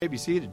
may be seated.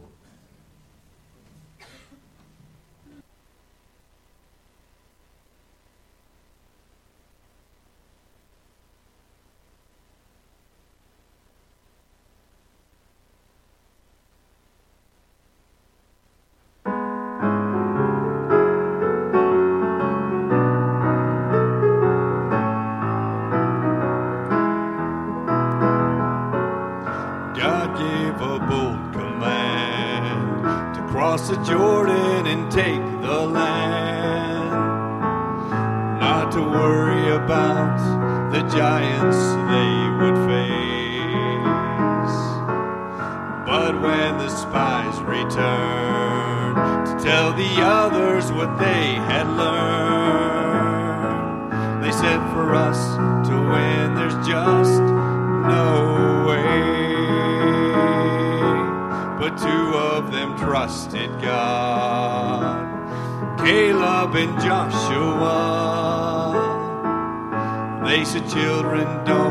Trusted God, Caleb and Joshua. They said, Children, don't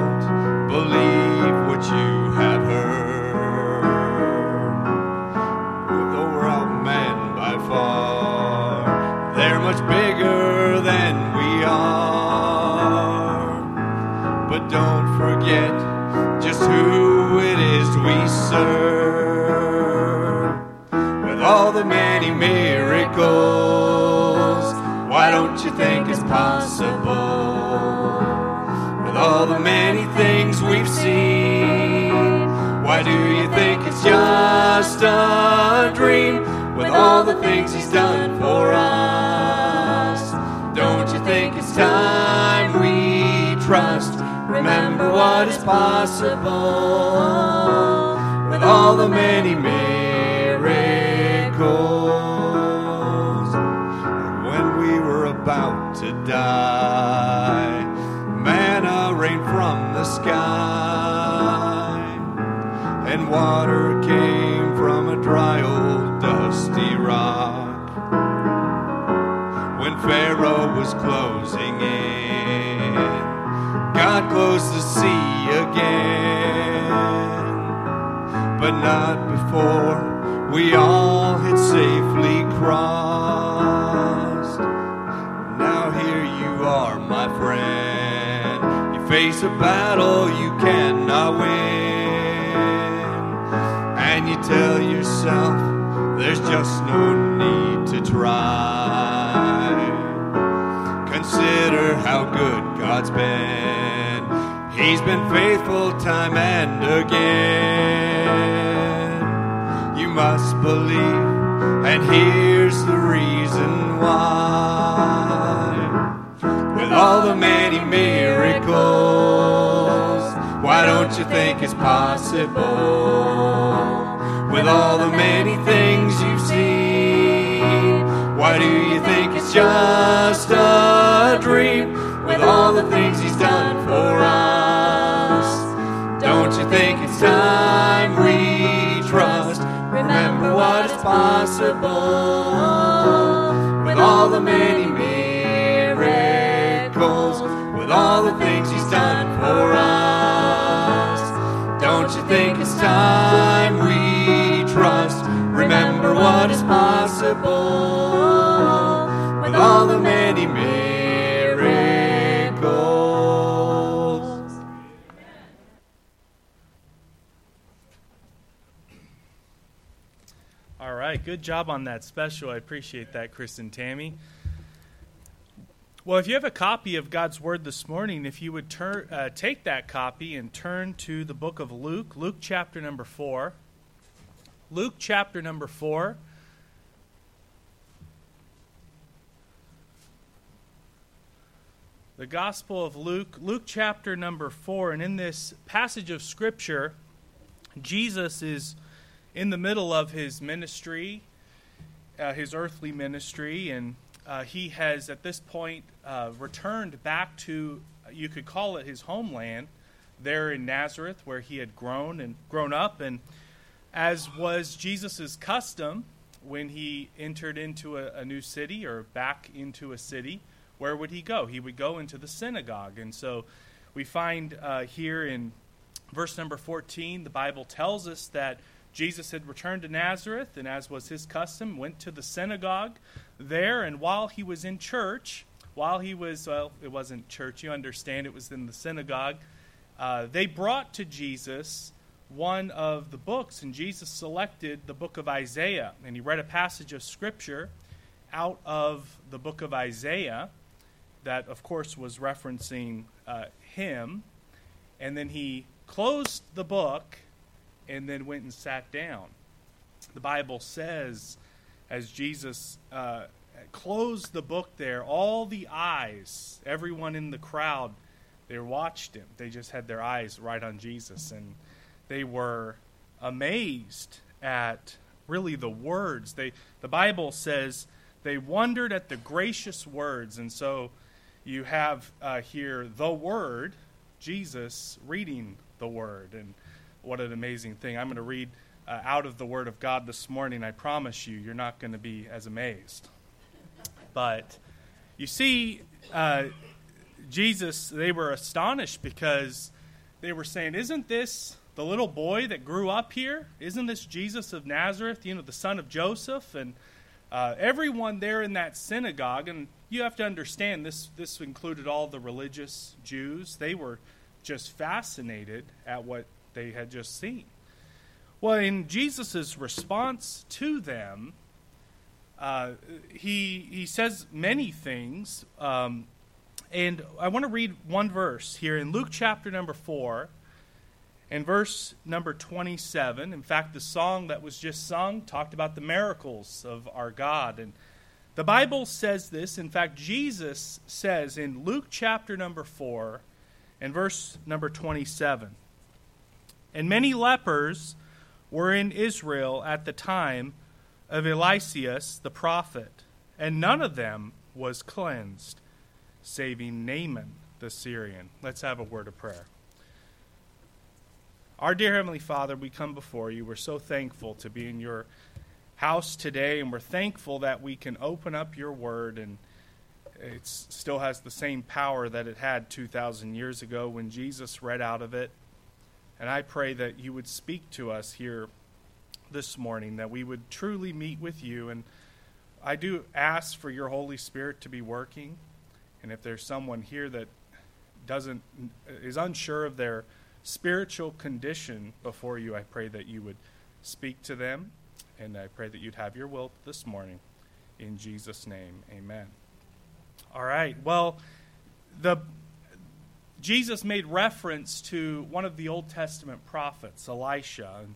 possible with all the many miracles. And when we were about to die, manna rained from the sky, and water came from a dry old dusty rock. When Pharaoh was closing in, God closed the sea again, but not before we all had safely crossed. Now here you are, my friend. You face a battle you cannot win, and you tell yourself there's just no need to try. Consider how good God's been. He's been faithful time and again. Must believe, and here's the reason why. With all the many miracles, why don't you think it's possible? With all the many things you've seen, why do you think it's just a dream? With all the things he's done for us, don't you think it's time we what is possible with all the many miracles, with all the things he's done for us. Don't you think it's time we trust? Remember what is possible with all the many All right, good job on that special. I appreciate that, Chris and Tammy. Well, if you have a copy of God's Word this morning, if you would turn, uh, take that copy and turn to the book of Luke, Luke chapter number 4. Luke chapter number 4. The Gospel of Luke, Luke chapter number 4. And in this passage of Scripture, Jesus is in the middle of his ministry, uh, his earthly ministry, and uh, he has at this point uh, returned back to, you could call it his homeland, there in Nazareth, where he had grown and grown up. And as was Jesus' custom, when he entered into a, a new city or back into a city, where would he go? He would go into the synagogue. And so we find uh, here in verse number 14, the Bible tells us that Jesus had returned to Nazareth, and as was his custom, went to the synagogue there. And while he was in church, while he was, well, it wasn't church, you understand, it was in the synagogue, uh, they brought to Jesus one of the books, and Jesus selected the book of Isaiah. And he read a passage of Scripture out of the book of Isaiah that, of course, was referencing uh, him. And then he closed the book and then went and sat down. The Bible says, as Jesus uh, closed the book there, all the eyes, everyone in the crowd, they watched him. They just had their eyes right on Jesus. And they were amazed at really the words. They, the Bible says they wondered at the gracious words. And so you have uh, here the Word, Jesus reading the Word. And what an amazing thing. I'm going to read uh, out of the Word of God this morning. I promise you, you're not going to be as amazed. But you see, uh, Jesus, they were astonished because they were saying, Isn't this the little boy that grew up here? Isn't this Jesus of Nazareth, you know, the son of Joseph? And uh, everyone there in that synagogue, and you have to understand this, this included all the religious Jews, they were just fascinated at what they had just seen. Well, in Jesus' response to them, uh, he, he says many things. Um, and I want to read one verse here in Luke chapter number 4 and verse number 27. In fact, the song that was just sung talked about the miracles of our God. And the Bible says this. In fact, Jesus says in Luke chapter number 4 and verse number 27 And many lepers were in Israel at the time of Eliseus the prophet, and none of them was cleansed, saving Naaman the Syrian. Let's have a word of prayer. Our dear Heavenly Father, we come before you. We're so thankful to be in your house today, and we're thankful that we can open up your word and it still has the same power that it had 2,000 years ago when Jesus read out of it. And I pray that you would speak to us here this morning, that we would truly meet with you. And I do ask for your Holy Spirit to be working. And if there's someone here that doesn't is unsure of their spiritual condition before you, I pray that you would speak to them, and I pray that you'd have your will this morning. In Jesus' name, amen. All right. Well, the Jesus made reference to one of the Old Testament prophets, Elisha. And,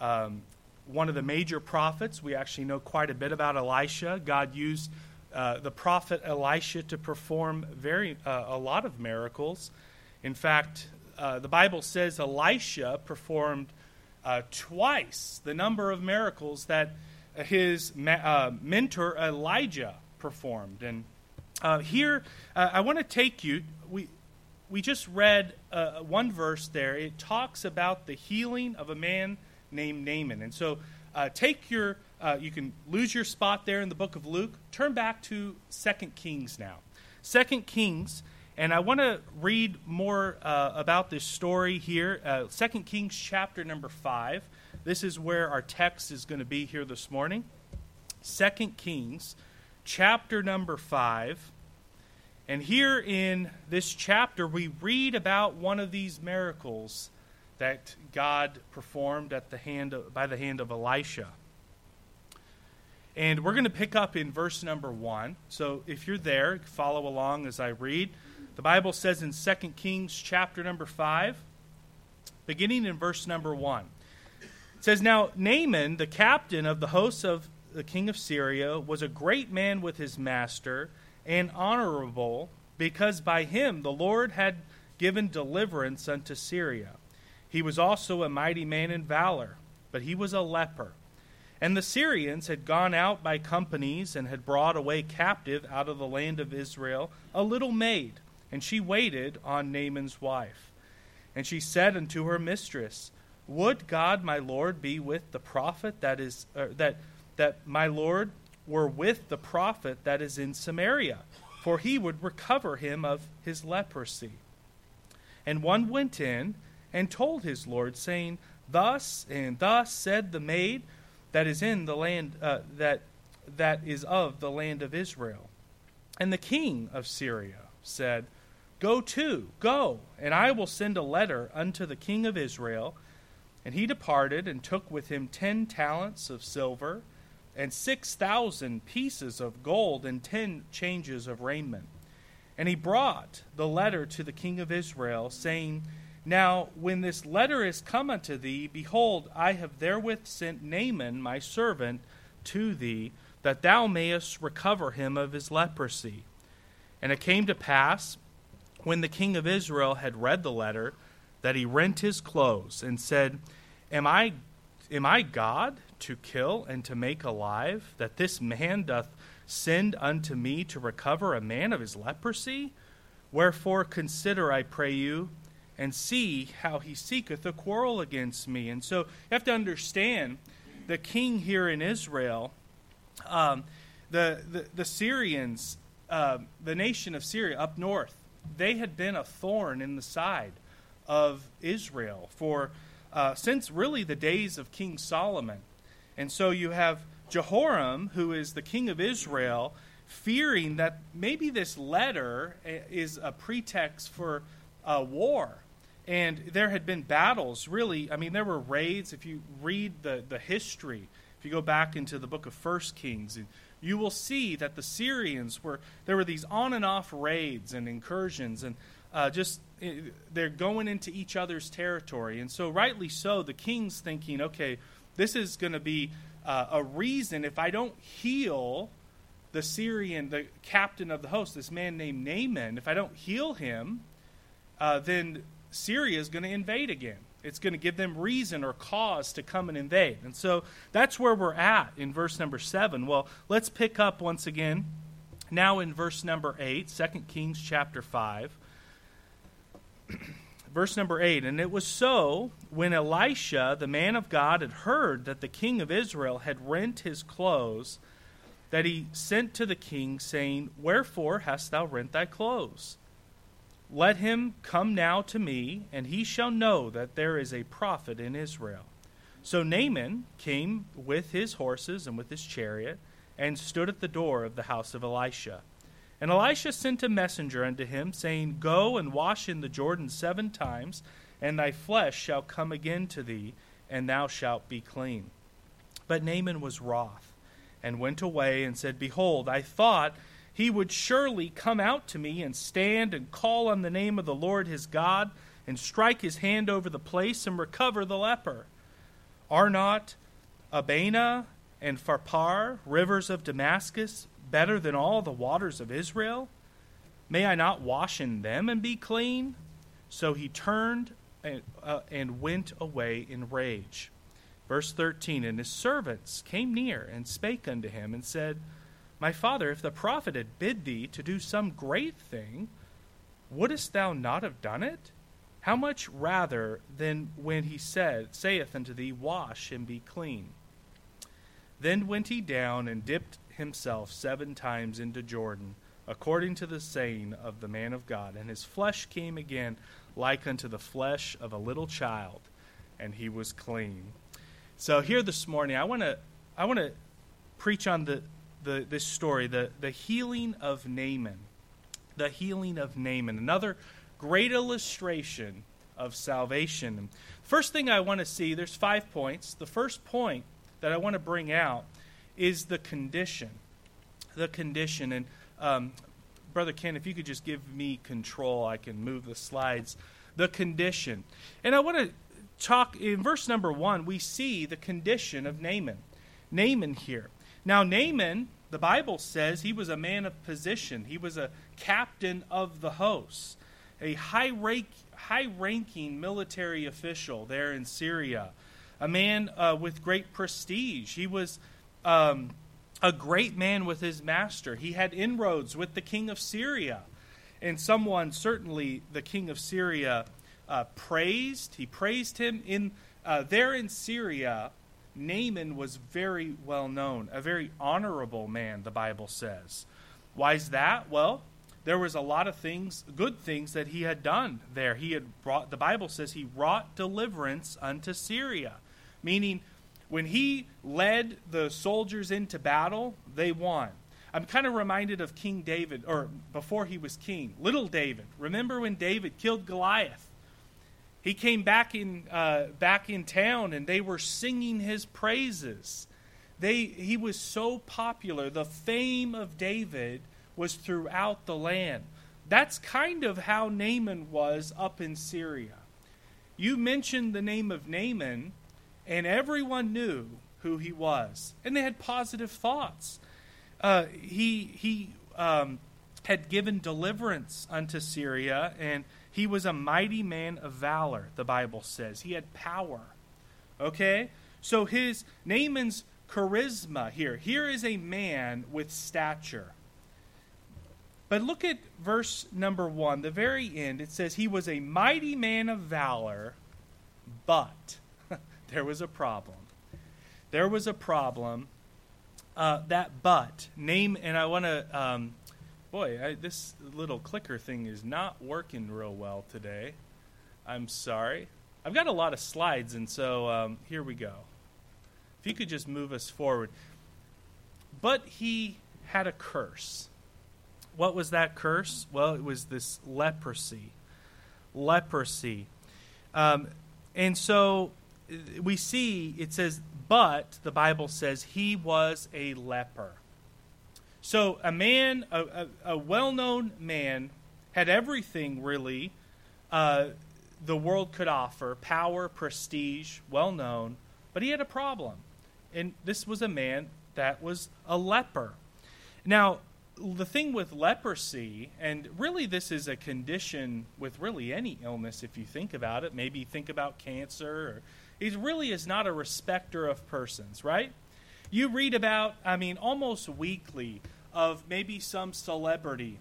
um, one of the major prophets. We actually know quite a bit about Elisha. God used uh, the prophet Elisha to perform very uh, a lot of miracles. In fact, uh, the Bible says Elisha performed uh, twice the number of miracles that his ma- uh, mentor Elijah performed. And uh, here, I want to take you. We we just read one verse there. It talks about the healing of a man named Naaman. And so uh, take your, uh, you can lose your spot there in the book of Luke. Turn back to Second Kings now. Second Kings, and I want to read more uh, about this story here. Uh, Second Kings chapter number 5. This is where our text is going to be here this morning. Second Kings chapter number 5. And here in this chapter, we read about one of these miracles that God performed at the hand of, by the hand of Elisha. And we're going to pick up in verse number 1. So if you're there, follow along as I read. The Bible says in 2 Kings chapter number 5, beginning in verse number 1. It says, Now Naaman, the captain of the hosts of the king of Syria, was a great man with his master and honorable, because by him the Lord had given deliverance unto Syria. He was also a mighty man in valor, but he was a leper. And the Syrians had gone out by companies and had brought away captive out of the land of Israel a little maid, and she waited on Naaman's wife. And she said unto her mistress, Would God my Lord be with the prophet that is uh, that that my Lord were with the prophet that is in Samaria, for he would recover him of his leprosy. And one went in and told his Lord, saying, Thus and thus said the maid that is in the land uh, that that is of the land of Israel. And the king of Syria said, Go to, go, and I will send a letter unto the king of Israel. And he departed and took with him ten talents of silver, and six thousand pieces of gold, and ten changes of raiment. And he brought the letter to the king of Israel, saying, Now when this letter is come unto thee, behold, I have therewith sent Naaman my servant to thee, that thou mayest recover him of his leprosy. And it came to pass, when the king of Israel had read the letter, that he rent his clothes and said, Am I, am I God to kill and to make alive, that this man doth send unto me to recover a man of his leprosy? Wherefore consider, I pray you, and see how he seeketh a quarrel against me. And so you have to understand the king here in Israel, um, the, the, the Syrians, uh, the nation of Syria up north, they had been a thorn in the side of Israel for uh, since really the days of King Solomon. And so you have Jehoram, who is the king of Israel, fearing that maybe this letter uh, is a pretext for a war. And there had been battles, really. I mean, there were raids. If you read the, the history, if you go back into the book of First Kings, you will see that the Syrians were, there were these on and off raids and incursions, and uh, just eh, they're going into each other's territory. And so, rightly so, the king's thinking, okay, this is going to be uh, a reason if I don't heal the Syrian, the captain of the host, this man named Naaman, if I don't heal him, uh, then Syria is going to invade again. It's going to give them reason or cause to come and invade. And so that's where we're at in verse number 7. Well, let's pick up once again now in verse number 8, 2 Kings chapter 5. verse number 8 And it was so when Elisha, the man of God, had heard that the king of Israel had rent his clothes, that he sent to the king, saying, Wherefore hast thou rent thy clothes? Let him come now to me, and he shall know that there is a prophet in Israel. So Naaman came with his horses and with his chariot, and stood at the door of the house of Elisha. And Elisha sent a messenger unto him, saying, Go and wash in the Jordan seven times, and thy flesh shall come again to thee, and thou shalt be clean. But Naaman was wroth, and went away, and said, Behold, I thought he would surely come out to me and stand and call on the name of the Lord his God and strike his hand over the place and recover the leper. Are not Abana and Pharpar, rivers of Damascus, better than all the waters of Israel? May I not wash in them and be clean? So he turned and, uh, and went away in rage. Verse 13 And his servants came near and spake unto him and said, my father, if the prophet had bid thee to do some great thing, wouldst thou not have done it? How much rather than when he said, saith unto thee, Wash and be clean? Then went he down and dipped himself seven times into Jordan, according to the saying of the man of God, and his flesh came again like unto the flesh of a little child, and he was clean. So here this morning, I want to I want to preach on the the, this story, the, the healing of Naaman. The healing of Naaman. Another great illustration of salvation. First thing I want to see, there's five points. The first point that I want to bring out is the condition. The condition. And um, Brother Ken, if you could just give me control, I can move the slides. The condition. And I want to talk, in verse number one, we see the condition of Naaman. Naaman here. Now, Naaman, the Bible says he was a man of position, he was a captain of the hosts, a high, rank, high ranking military official there in Syria, a man uh, with great prestige. He was. Um, a great man with his master. He had inroads with the king of Syria. And someone, certainly the king of Syria, uh, praised. He praised him in uh, there in Syria. Naaman was very well known, a very honorable man, the Bible says. Why is that? Well, there was a lot of things, good things that he had done there. He had brought, the Bible says he wrought deliverance unto Syria, meaning when he led the soldiers into battle, they won. I'm kind of reminded of King David, or before he was king, little David. Remember when David killed Goliath? He came back in, uh, back in town and they were singing his praises. They, he was so popular. The fame of David was throughout the land. That's kind of how Naaman was up in Syria. You mentioned the name of Naaman, and everyone knew who he was, and they had positive thoughts. Uh, he he um, had given deliverance unto Syria, and he was a mighty man of valor. The Bible says he had power. Okay, so his Naaman's charisma here. Here is a man with stature. But look at verse number one, the very end. It says, He was a mighty man of valor, but there was a problem. There was a problem uh, that but name, and I want to. Um, boy, I, this little clicker thing is not working real well today. I'm sorry. I've got a lot of slides, and so um, here we go. If you could just move us forward. But he had a curse. What was that curse? Well, it was this leprosy. Leprosy. Um, and so we see it says but the Bible says he was a leper. So a man, a, a, a well known man, had everything really uh, the world could offer power, prestige, well known, but he had a problem. And this was a man that was a leper. Now, the thing with leprosy, and really this is a condition with really any illness if you think about it, maybe think about cancer or he really is not a respecter of persons, right? You read about, I mean, almost weekly of maybe some celebrity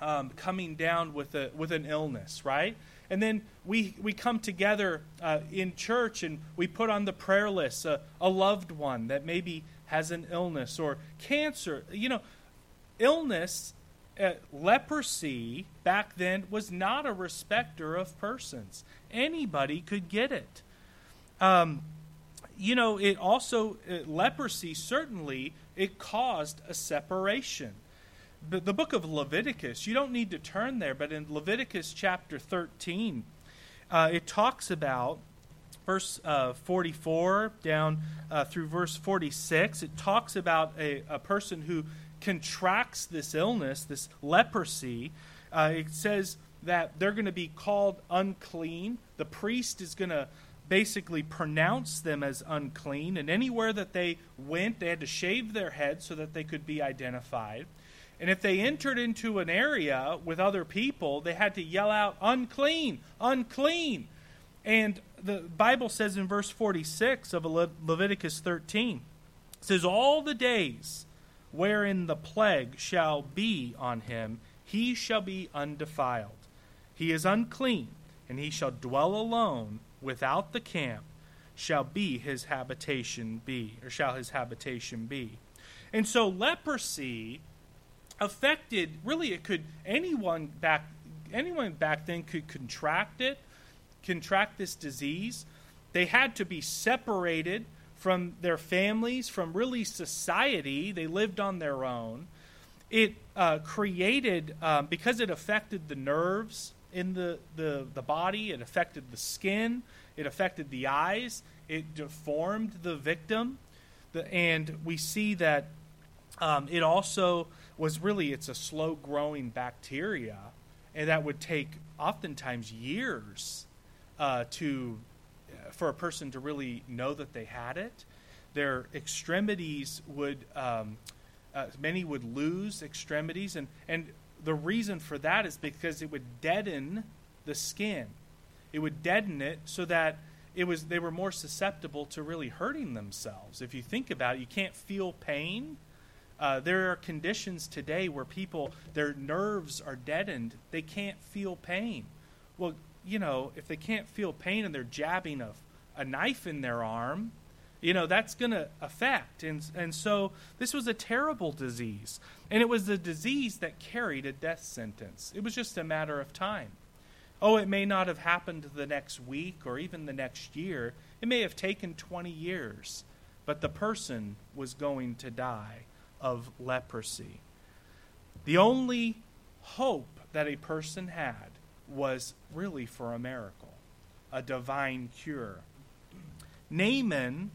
um, coming down with a with an illness, right? And then we we come together uh, in church and we put on the prayer list a, a loved one that maybe has an illness or cancer. You know, illness, uh, leprosy back then was not a respecter of persons. Anybody could get it. Um, you know, it also, uh, leprosy certainly, it caused a separation. But the book of Leviticus, you don't need to turn there, but in Leviticus chapter 13, uh, it talks about verse uh, 44 down uh, through verse 46. It talks about a, a person who contracts this illness, this leprosy. Uh, it says that they're going to be called unclean. The priest is going to basically pronounced them as unclean, and anywhere that they went, they had to shave their heads so that they could be identified. And if they entered into an area with other people, they had to yell out, unclean, unclean. And the Bible says in verse 46 of Le- Leviticus 13, it says, All the days wherein the plague shall be on him, he shall be undefiled. He is unclean, and he shall dwell alone without the camp shall be his habitation be, or shall his habitation be. And so leprosy affected really it could anyone back anyone back then could contract it, contract this disease. They had to be separated from their families, from really society. They lived on their own. It uh, created, um, because it affected the nerves, in the, the, the body, it affected the skin, it affected the eyes, it deformed the victim. The, and we see that um, it also was really it's a slow growing bacteria and that would take oftentimes years uh, to uh, for a person to really know that they had it their extremities would um, uh, many would lose extremities and, and the reason for that is because it would deaden the skin. It would deaden it so that it was they were more susceptible to really hurting themselves. If you think about it, you can't feel pain. Uh, there are conditions today where people their nerves are deadened; they can't feel pain. Well, you know, if they can't feel pain and they're jabbing a, a knife in their arm, You know, that's going to affect. And, and so this was a terrible disease. And it was a disease that carried a death sentence. It was just a matter of time. Oh, it may not have happened the next week or even the next year. It may have taken 20 years. But the person was going to die of leprosy. The only hope that a person had was really for a miracle, a divine cure. Naaman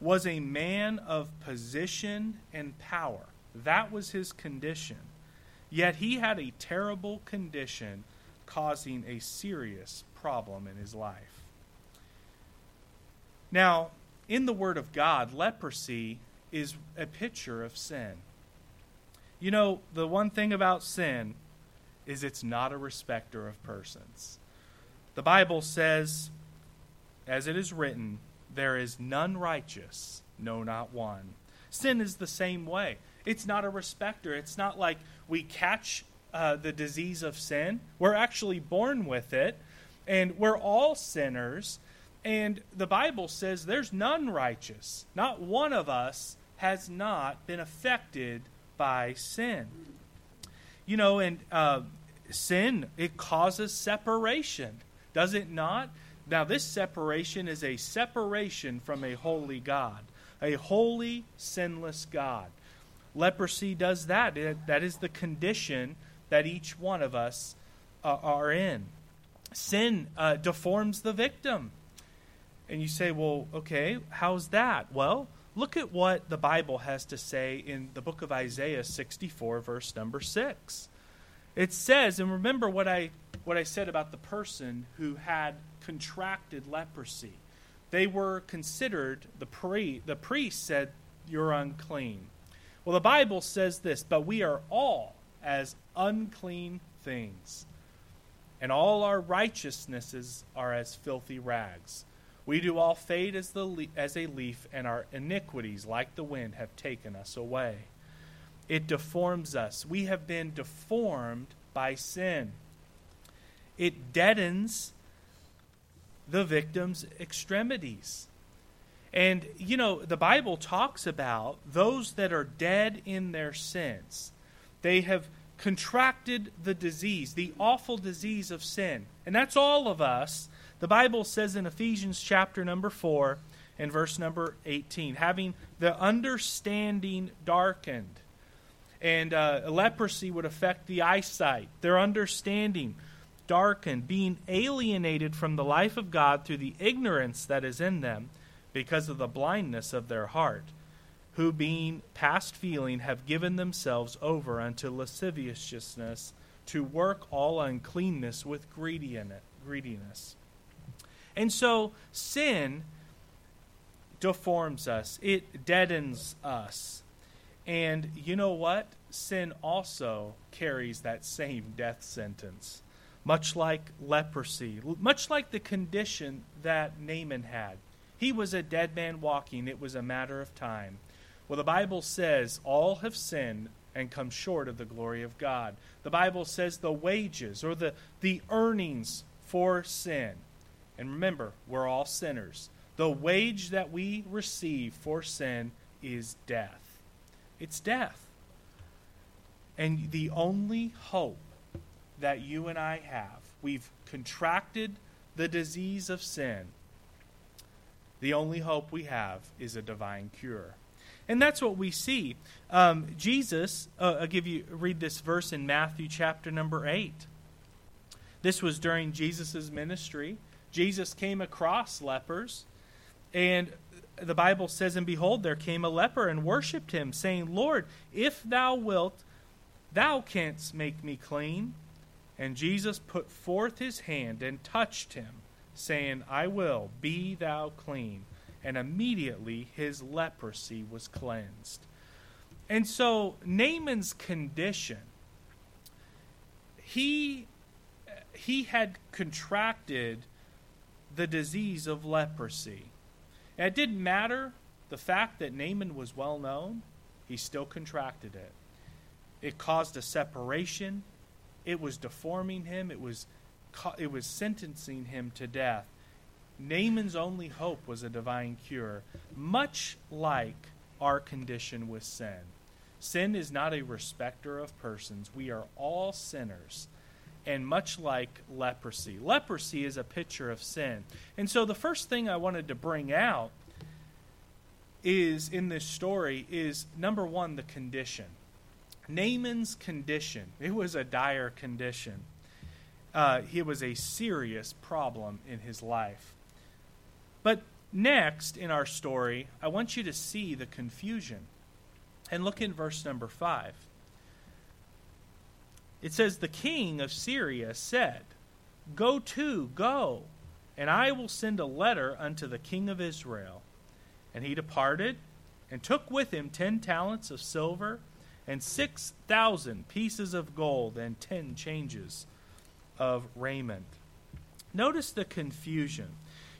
was a man of position and power. That was his condition. Yet he had a terrible condition causing a serious problem in his life. Now, in the Word of God, leprosy is a picture of sin. You know, the one thing about sin is it's not a respecter of persons. The Bible says, as it is written, there is none righteous, no, not one. Sin is the same way. It's not a respecter. It's not like we catch uh, the disease of sin. We're actually born with it, and we're all sinners. And the Bible says there's none righteous. Not one of us has not been affected by sin. You know, and uh, sin, it causes separation, does it not? Now, this separation is a separation from a holy God, a holy, sinless God. Leprosy does that. That is the condition that each one of us uh, are in. Sin uh, deforms the victim. And you say, well, okay, how's that? Well, look at what the Bible has to say in the book of Isaiah 64, verse number 6. It says, and remember what I, what I said about the person who had contracted leprosy. They were considered, the, pre, the priest said, You're unclean. Well, the Bible says this, but we are all as unclean things, and all our righteousnesses are as filthy rags. We do all fade as, the, as a leaf, and our iniquities, like the wind, have taken us away. It deforms us. We have been deformed by sin. It deadens the victim's extremities. And, you know, the Bible talks about those that are dead in their sins. They have contracted the disease, the awful disease of sin. And that's all of us. The Bible says in Ephesians chapter number 4 and verse number 18, having the understanding darkened. And uh, leprosy would affect the eyesight, their understanding darkened, being alienated from the life of God through the ignorance that is in them because of the blindness of their heart, who being past feeling have given themselves over unto lasciviousness to work all uncleanness with greediness. And so sin deforms us, it deadens us. And you know what? Sin also carries that same death sentence much like leprosy, much like the condition that Naaman had. He was a dead man walking, it was a matter of time. Well, the Bible says all have sinned and come short of the glory of God. The Bible says the wages or the, the earnings for sin. And remember, we're all sinners. The wage that we receive for sin is death. It's death. And the only hope that you and I have. We've contracted the disease of sin. The only hope we have is a divine cure. And that's what we see. Um, Jesus, uh, I'll give you read this verse in Matthew chapter number 8. This was during Jesus' ministry. Jesus came across lepers, and the Bible says, And behold, there came a leper and worshipped him, saying, Lord, if thou wilt, thou canst make me clean. And Jesus put forth his hand and touched him, saying, I will, be thou clean. And immediately his leprosy was cleansed. And so Naaman's condition, he, he had contracted the disease of leprosy. And it didn't matter the fact that Naaman was well known, he still contracted it. It caused a separation it was deforming him, it was, it was sentencing him to death. Naaman's only hope was a divine cure, much like our condition with sin. Sin is not a respecter of persons. We are all sinners. And much like leprosy, leprosy is a picture of sin. And so the first thing I wanted to bring out is in this story is number one, the condition. Naaman's condition. It was a dire condition. Uh, it was a serious problem in his life. But next in our story, I want you to see the confusion. And look in verse number 5. It says, The king of Syria said, Go to, go, and I will send a letter unto the king of Israel. And he departed and took with him ten talents of silver and six thousand pieces of gold and ten changes of raiment. Notice the confusion.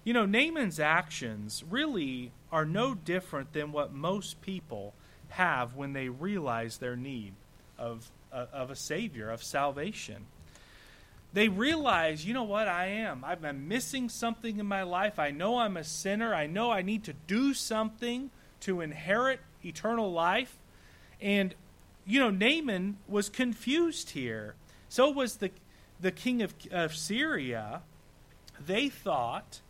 You know, Naaman's actions really are no different than what most people have when they realize their need of, uh, of a Savior, of salvation. They realize, you know what, I am. I'm missing something in my life. I know I'm a sinner. I know I need to do something to inherit eternal life. And, you know, Naaman was confused here. So was the, the king of, of Syria. They thought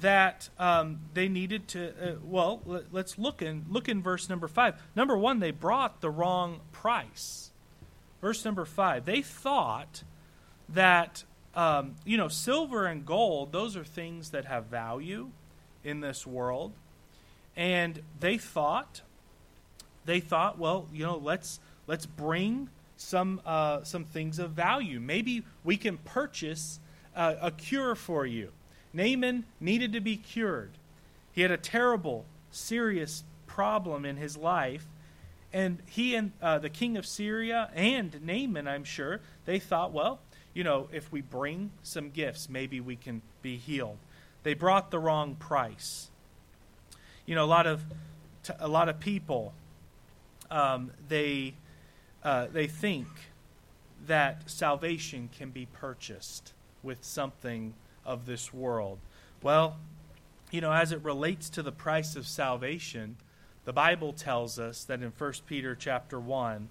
that um, they needed to. Uh, well, let, us look in look in verse number five. Number one, they brought the wrong price. Verse number five, they thought that um, you know silver and gold; those are things that have value in this world, and they thought they thought, well, you know, let's let's bring some uh, some things of value. Maybe we can purchase uh, a cure for you Naaman needed to be cured. He had a terrible, serious problem in his life. And he and uh, the king of Syria and Naaman, I'm sure, they thought, well, you know, if we bring some gifts, maybe we can be healed. They brought the wrong price. You know, a lot of a lot of people, um, they uh, they think that salvation can be purchased with something of this world? Well, you know, as it relates to the price of salvation, the Bible tells us that in 1 Peter chapter 1,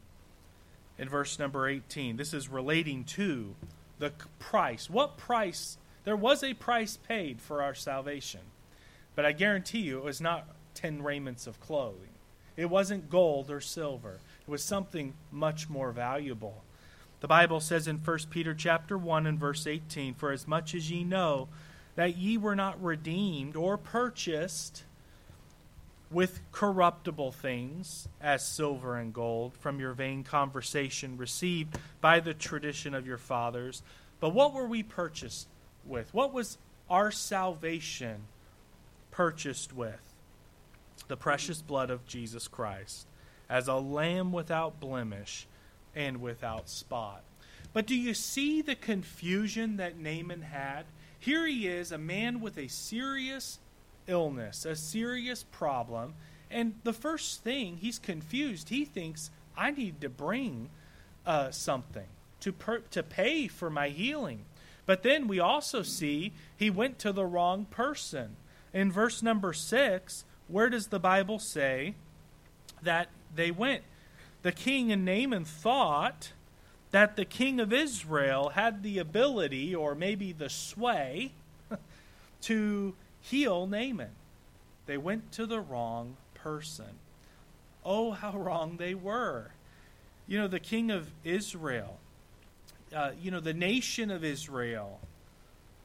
in verse number 18, this is relating to the price. What price? There was a price paid for our salvation. But I guarantee you it was not 10 raiments of clothing. It wasn't gold or silver. Was something much more valuable. The Bible says in 1 Peter chapter 1 and verse 18, For as much as ye know that ye were not redeemed or purchased with corruptible things, as silver and gold, from your vain conversation received by the tradition of your fathers. But what were we purchased with? What was our salvation purchased with? The precious blood of Jesus Christ, as a lamb without blemish and without spot. But do you see the confusion that Naaman had? Here he is, a man with a serious illness, a serious problem, and the first thing he's confused. He thinks, I need to bring uh, something to, per- to pay for my healing. But then we also see he went to the wrong person. In verse number six, where does the Bible say that they went? the king and Naaman thought that the king of Israel had the ability or maybe the sway to heal Naaman. They went to the wrong person. Oh, how wrong they were. You know, the king of Israel, uh, you know, the nation of Israel,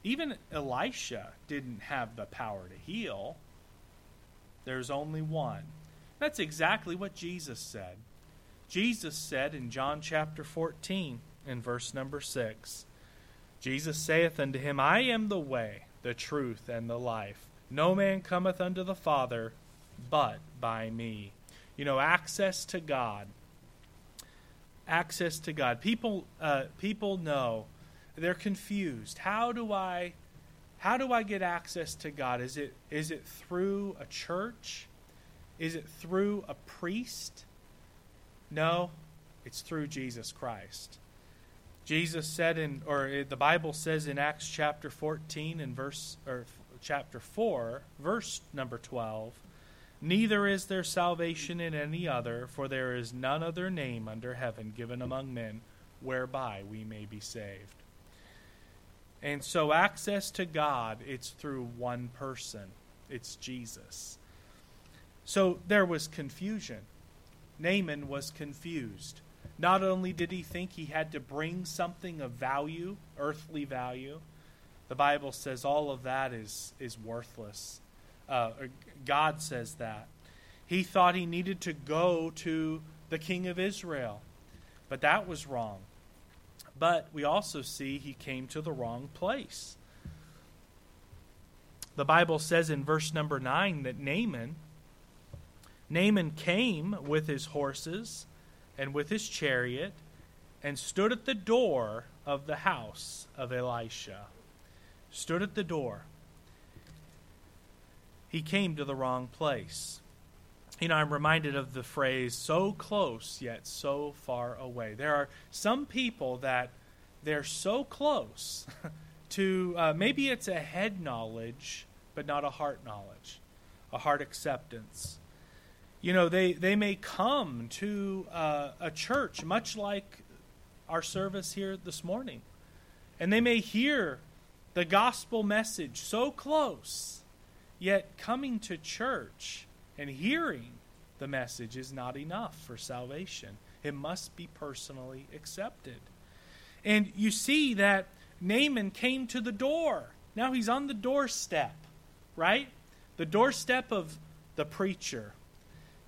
even Elisha didn't have the power to heal. There's only one. That's exactly what Jesus said. Jesus said in John chapter 14, in verse number 6, Jesus saith unto him, I am the way, the truth, and the life. No man cometh unto the Father but by me. You know, access to God. Access to God. People, uh, people know they're confused. How do I, how do I get access to God? Is it, is it through a church? Is it through a priest? No, it's through Jesus Christ. Jesus said in, or the Bible says in Acts chapter 14 and verse, or chapter 4, verse number 12 Neither is there salvation in any other, for there is none other name under heaven given among men whereby we may be saved. And so, access to God, it's through one person it's Jesus. So there was confusion. Naaman was confused. Not only did he think he had to bring something of value, earthly value, the Bible says all of that is, is worthless. Uh, God says that. He thought he needed to go to the king of Israel, but that was wrong. But we also see he came to the wrong place. The Bible says in verse number 9 that Naaman Naaman came with his horses and with his chariot and stood at the door of the house of Elisha. Stood at the door. He came to the wrong place. You know, I'm reminded of the phrase, so close yet so far away. There are some people that they're so close to uh, maybe it's a head knowledge, but not a heart knowledge, a heart acceptance. You know, they, they may come to uh, a church much like our service here this morning, and they may hear the gospel message so close, yet coming to church and hearing the message is not enough for salvation. It must be personally accepted. And you see that Naaman came to the door. Now he's on the doorstep, right? The doorstep of the preacher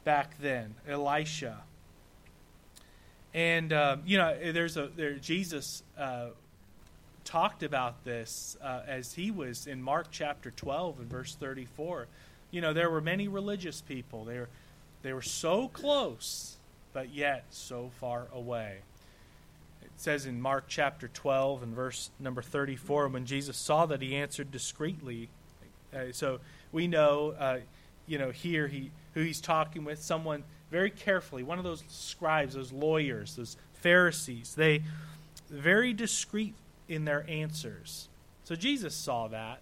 back then, Elisha. And uh, you know, there's a there, Jesus uh, talked about this uh, as he was in Mark chapter 12 and verse 34. You know, there were many religious people. They were they were so close, but yet so far away. It says in Mark chapter 12 and verse number 34 when Jesus saw that he answered discreetly. Uh, so we know, uh, you know, here he who he's talking with, someone very carefully, one of those scribes, those lawyers, those Pharisees. They very discreet in their answers. So Jesus saw that,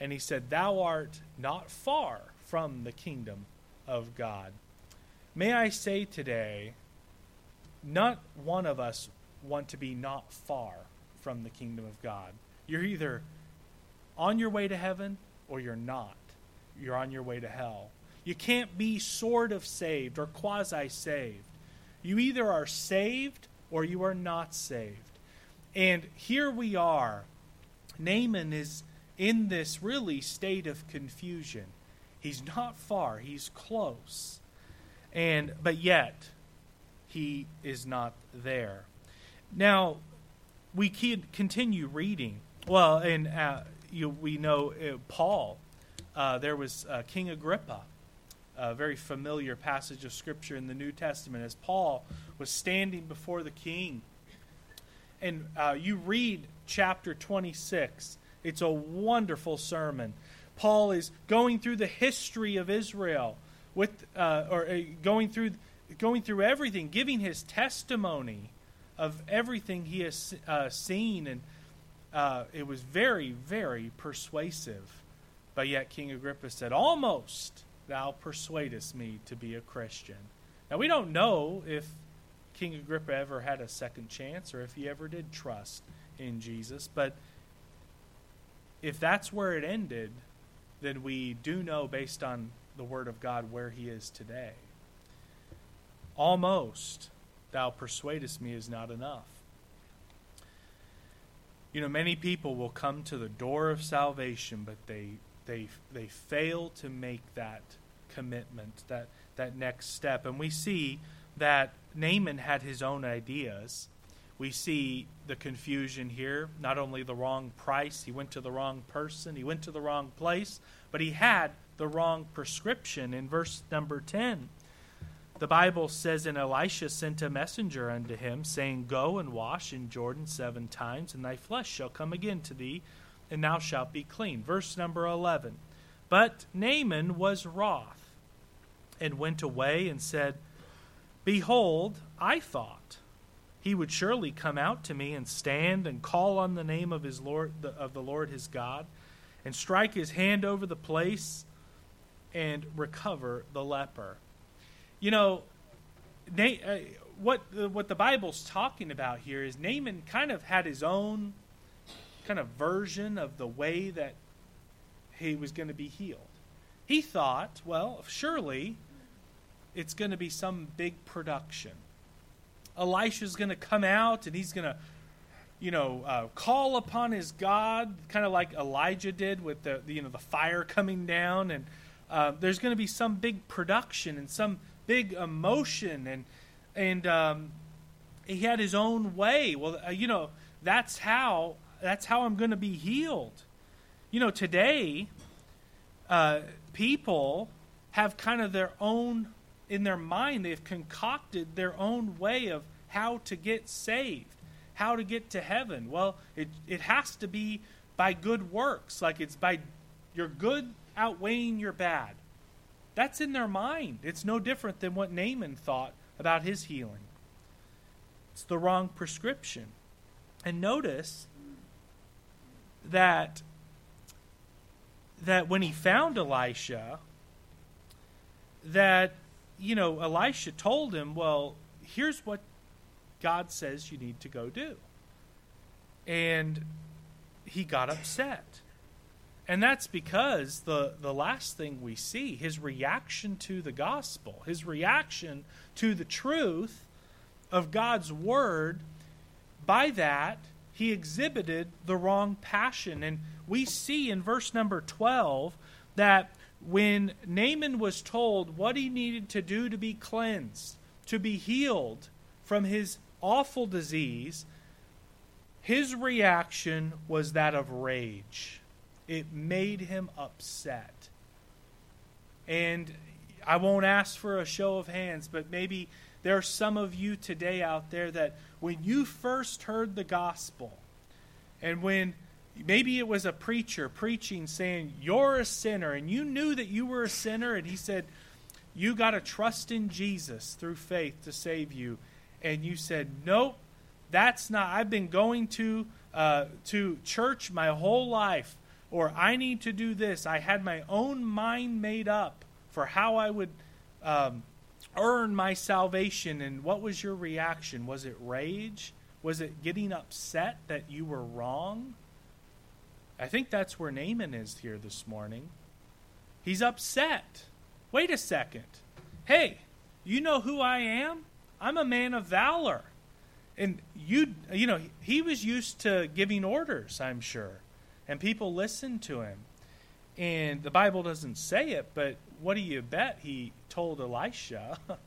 and he said, "Thou art not far from the kingdom of God." May I say today, not one of us want to be not far from the kingdom of God. You're either on your way to heaven or you're not. You're on your way to hell. You can't be sort of saved or quasi saved. You either are saved or you are not saved. And here we are. Naaman is in this really state of confusion. He's not far, he's close. And but yet he is not there. Now, we can continue reading. Well, and uh, you, we know uh, Paul. Uh, there was uh, King Agrippa, a very familiar passage of Scripture in the New Testament, as Paul was standing before the king. And uh, you read chapter 26. It's a wonderful sermon. Paul is going through the history of Israel, with uh, or going through going through everything, giving his testimony of everything he has uh, seen, and uh, it was very, very persuasive. But yet, King Agrippa said, Almost thou persuadest me to be a Christian. Now, we don't know if King Agrippa ever had a second chance or if he ever did trust in Jesus, but if that's where it ended, then we do know based on the Word of God where he is today. Almost thou persuadest me is not enough. You know, many people will come to the door of salvation, but they they they fail to make that commitment, that that next step. And we see that Naaman had his own ideas. We see the confusion here, not only the wrong price, he went to the wrong person, he went to the wrong place, but he had the wrong prescription in verse number 10. The Bible says, And Elisha sent a messenger unto him, saying, Go and wash in Jordan seven times, and thy flesh shall come again to thee, and thou shalt be clean. Verse number 11. But Naaman was wroth, and went away and said, Behold, I thought he would surely come out to me and stand and call on the name of his Lord of the Lord his God, and strike his hand over the place and recover the leper. You know, uh, what uh, what the Bible's talking about here is Naaman kind of had his own kind of version of the way that he was going to be healed. He thought, well, surely it's going to be some big production. Elisha's going to come out and he's going to, you know, uh, call upon his God, kind of like Elijah did with the, the you know the fire coming down, and uh, there's going to be some big production and some big emotion, and and um, he had his own way. Well, uh, you know, that's how that's how I'm going to be healed. You know, today, uh, people have kind of their own in their mind. They've concocted their own way of how to get saved, how to get to heaven. Well, it it has to be by good works, like it's by your good outweighing your bad. That's in their mind. It's no different than what Naaman thought about his healing. It's the wrong prescription. And notice that that when he found Elisha, that you know, Elisha told him, "Well, here's what God says you need to go do." And he got upset. And that's because the, the last thing we see, his reaction to the gospel, his reaction to the truth of God's word, by that, he exhibited the wrong passion. And we see in verse number 12 that when Naaman was told what he needed to do to be cleansed, to be healed from his awful disease, his reaction was that of rage. It made him upset. And I won't ask for a show of hands, but maybe there are some of you today out there that when you first heard the gospel, and when maybe it was a preacher preaching saying, You're a sinner, and you knew that you were a sinner, and he said, You got to trust in Jesus through faith to save you. And you said, Nope, that's not. I've been going to, uh, to church my whole life or I need to do this. I had my own mind made up for how I would um, earn my salvation. And what was your reaction? Was it rage? Was it getting upset that you were wrong? I think that's where Naaman is here this morning. He's upset. Wait a second. Hey, you know who I am? I'm a man of valor. And you you know, he was used to giving orders, I'm sure and people listened to him. And the Bible doesn't say it, but what do you bet he told Elisha?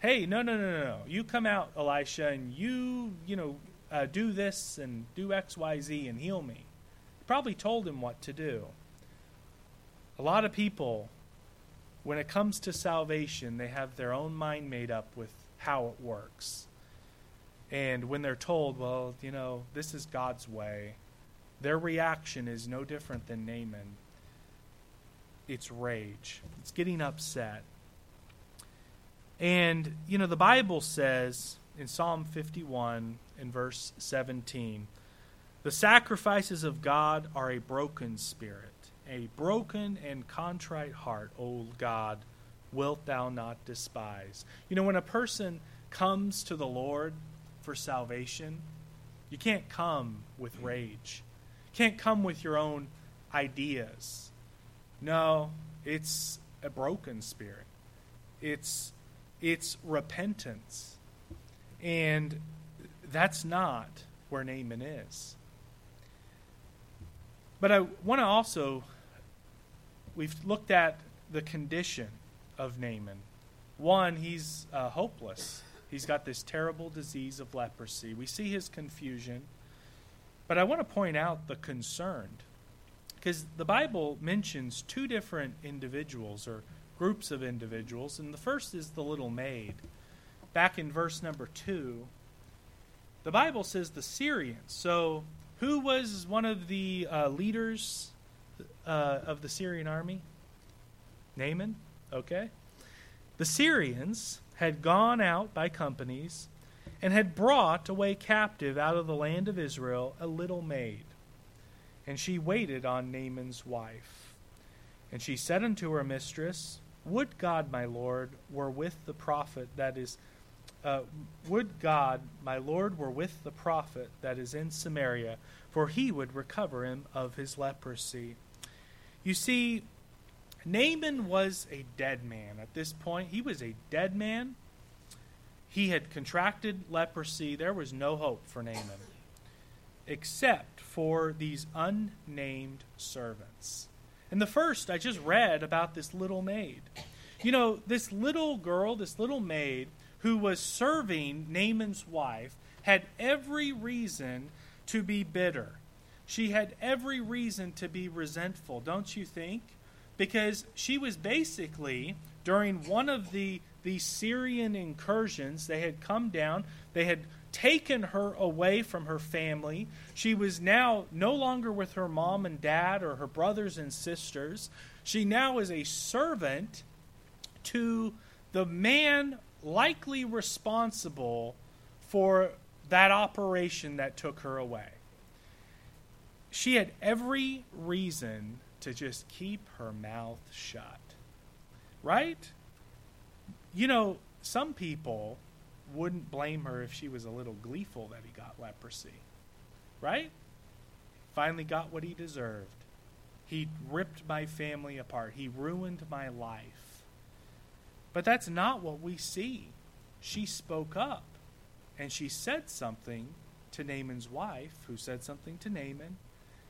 hey, no, no, no, no. You come out, Elisha, and you, you know, uh, do this and do X, Y, Z and heal me. Probably told him what to do. A lot of people, when it comes to salvation, they have their own mind made up with how it works. And when they're told, well, you know, this is God's way, their reaction is no different than Naaman. It's rage. It's getting upset. And, you know, the Bible says in Psalm 51 in verse 17 the sacrifices of God are a broken spirit, a broken and contrite heart, O God, wilt thou not despise. You know, when a person comes to the Lord for salvation, you can't come with rage can't come with your own ideas. No, it's a broken spirit. It's it's repentance. And that's not where Naaman is. But I want to also we've looked at the condition of Naaman. One, he's uh, hopeless. He's got this terrible disease of leprosy. We see his confusion. But I want to point out the concerned. Because the Bible mentions two different individuals or groups of individuals, and the first is the little maid. Back in verse number 2, the Bible says the Syrians. So, who was one of the uh, leaders uh, of the Syrian army? Naaman? Okay. The Syrians had gone out by companies and had brought away captive out of the land of Israel a little maid. And she waited on Naaman's wife. And she said unto her mistress, Would God, my Lord, were with the prophet that is uh, would God, my Lord, were with the prophet that is in Samaria, for he would recover him of his leprosy. You see, Naaman was a dead man at this point. He was a dead man. He had contracted leprosy. There was no hope for Naaman, except for these unnamed servants. And the first, I just read about this little maid. You know, this little girl, this little maid, who was serving Naaman's wife, had every reason to be bitter. She had every reason to be resentful, don't you think? Because she was basically, during one of the, the Syrian incursions, they had come down, they had taken her away from her family. She was now no longer with her mom and dad or her brothers and sisters. She now is a servant to the man likely responsible for that operation that took her away. She had every reason to just keep her mouth shut. Right? You know, some people wouldn't blame her if she was a little gleeful that he got leprosy. Right? Finally got what he deserved. He ripped my family apart. He ruined my life. But that's not what we see. She spoke up and she said something to Naaman's wife, who said something to Naaman,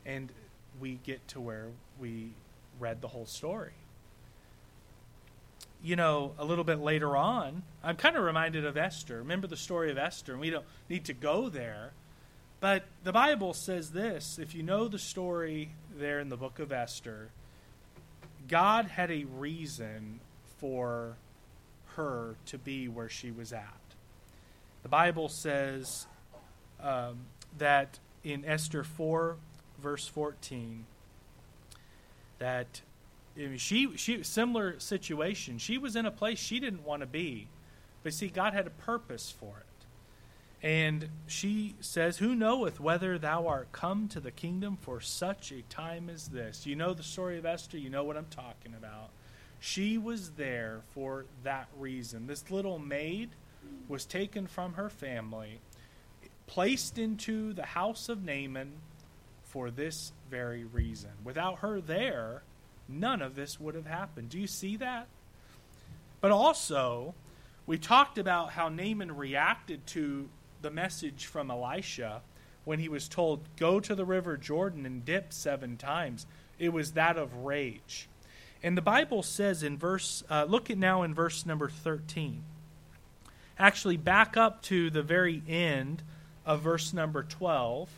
and we get to where we read the whole story. You know, a little bit later on, I'm kind of reminded of Esther. Remember the story of Esther, and we don't need to go there. But the Bible says this if you know the story there in the book of Esther, God had a reason for her to be where she was at. The Bible says um, that in Esther 4, verse 14, that I mean, she, she, similar situation. She was in a place she didn't want to be, but see, God had a purpose for it. And she says, Who knoweth whether thou art come to the kingdom for such a time as this? You know the story of Esther, you know what I'm talking about. She was there for that reason. This little maid was taken from her family, placed into the house of Naaman for this very reason. Without her there, none of this would have happened. Do you see that? But also, we talked about how Naaman reacted to the message from Elisha when he was told, Go to the river Jordan and dip seven times. It was that of rage. And the Bible says in verse, uh, look at now in verse number 13. Actually, back up to the very end of verse number 12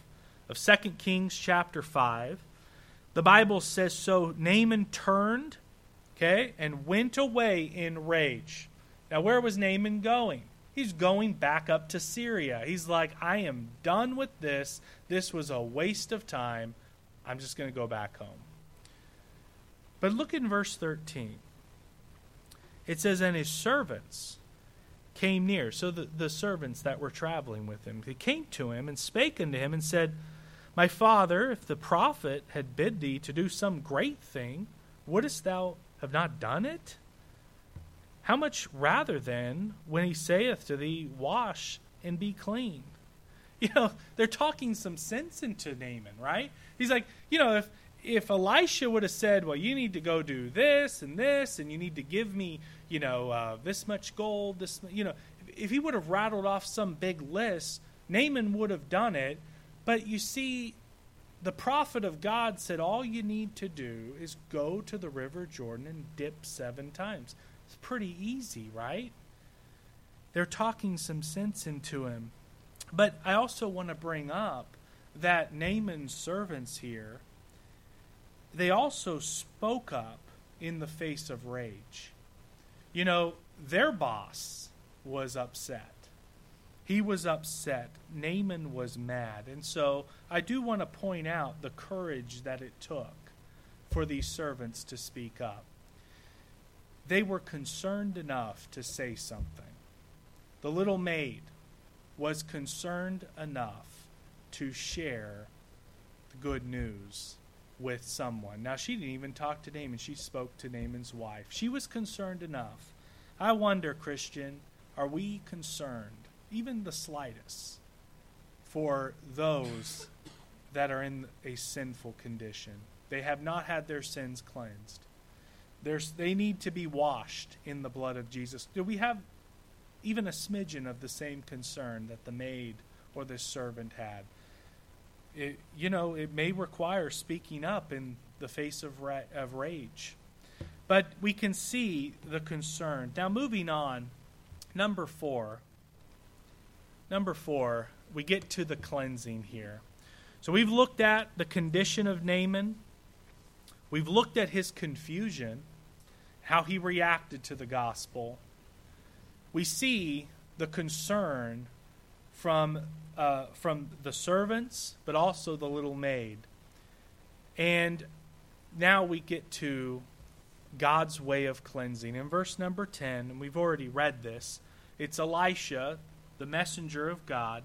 of 2 Kings chapter 5. The Bible says, So Naaman turned, okay, and went away in rage. Now, where was Naaman going? He's going back up to Syria. He's like, I am done with this. This was a waste of time. I'm just going to go back home. But look in verse 13. It says, And his servants came near. So the, the servants that were traveling with him, they came to him and spake unto him and said, My father, if the prophet had bid thee to do some great thing, wouldst thou have not done it? How much rather then, when he saith to thee, Wash and be clean? You know, they're talking some sense into Naaman, right? He's like, you know, if if Elisha would have said, "Well, you need to go do this and this, and you need to give me, you know, uh, this much gold, this, you know," if he would have rattled off some big list, Naaman would have done it. But you see, the prophet of God said, "All you need to do is go to the river Jordan and dip seven times." It's pretty easy, right? They're talking some sense into him. But I also want to bring up that Naaman's servants here they also spoke up in the face of rage. You know, their boss was upset. He was upset. Naaman was mad. And so I do want to point out the courage that it took for these servants to speak up. They were concerned enough to say something. The little maid was concerned enough to share the good news with someone. Now, she didn't even talk to Naaman, she spoke to Naaman's wife. She was concerned enough. I wonder, Christian, are we concerned, even the slightest, for those that are in a sinful condition? They have not had their sins cleansed. There's, they need to be washed in the blood of Jesus. Do we have even a smidgen of the same concern that the maid or the servant had? It, you know, it may require speaking up in the face of, ra- of rage. But we can see the concern. Now, moving on, number four. Number four, we get to the cleansing here. So we've looked at the condition of Naaman. We've looked at his confusion, how he reacted to the gospel. We see the concern from, uh, from the servants, but also the little maid. And now we get to God's way of cleansing. In verse number 10, and we've already read this, it's Elisha, the messenger of God,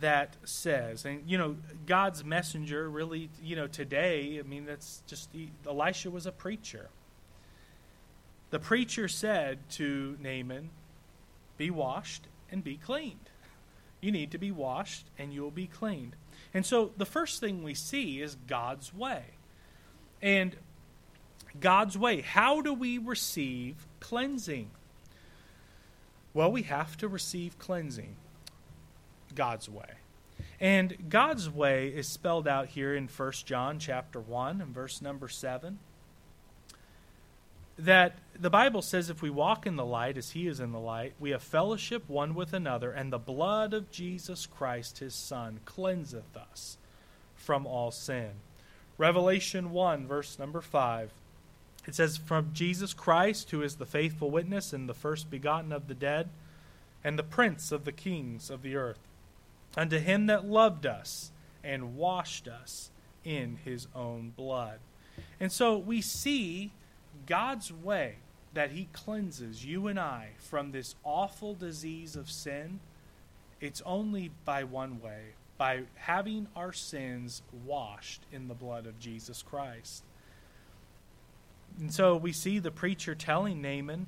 that says, and you know, God's messenger really, you know, today, I mean, that's just, Elisha was a preacher. The preacher said to Naaman, Be washed and be cleaned. You need to be washed and you'll be cleaned. And so the first thing we see is God's way. And God's way. How do we receive cleansing? Well, we have to receive cleansing God's way. And God's way is spelled out here in 1 John chapter 1 and verse number 7 that the Bible says if we walk in the light as he is in the light, we have fellowship one with another, and the blood of Jesus Christ his Son cleanseth us from all sin. Revelation 1, verse number 5. It says, From Jesus Christ, who is the faithful witness and the first begotten of the dead, and the prince of the kings of the earth, unto him that loved us and washed us in his own blood. And so we see God's way that He cleanses you and I from this awful disease of sin, it's only by one way by having our sins washed in the blood of Jesus Christ. And so we see the preacher telling Naaman,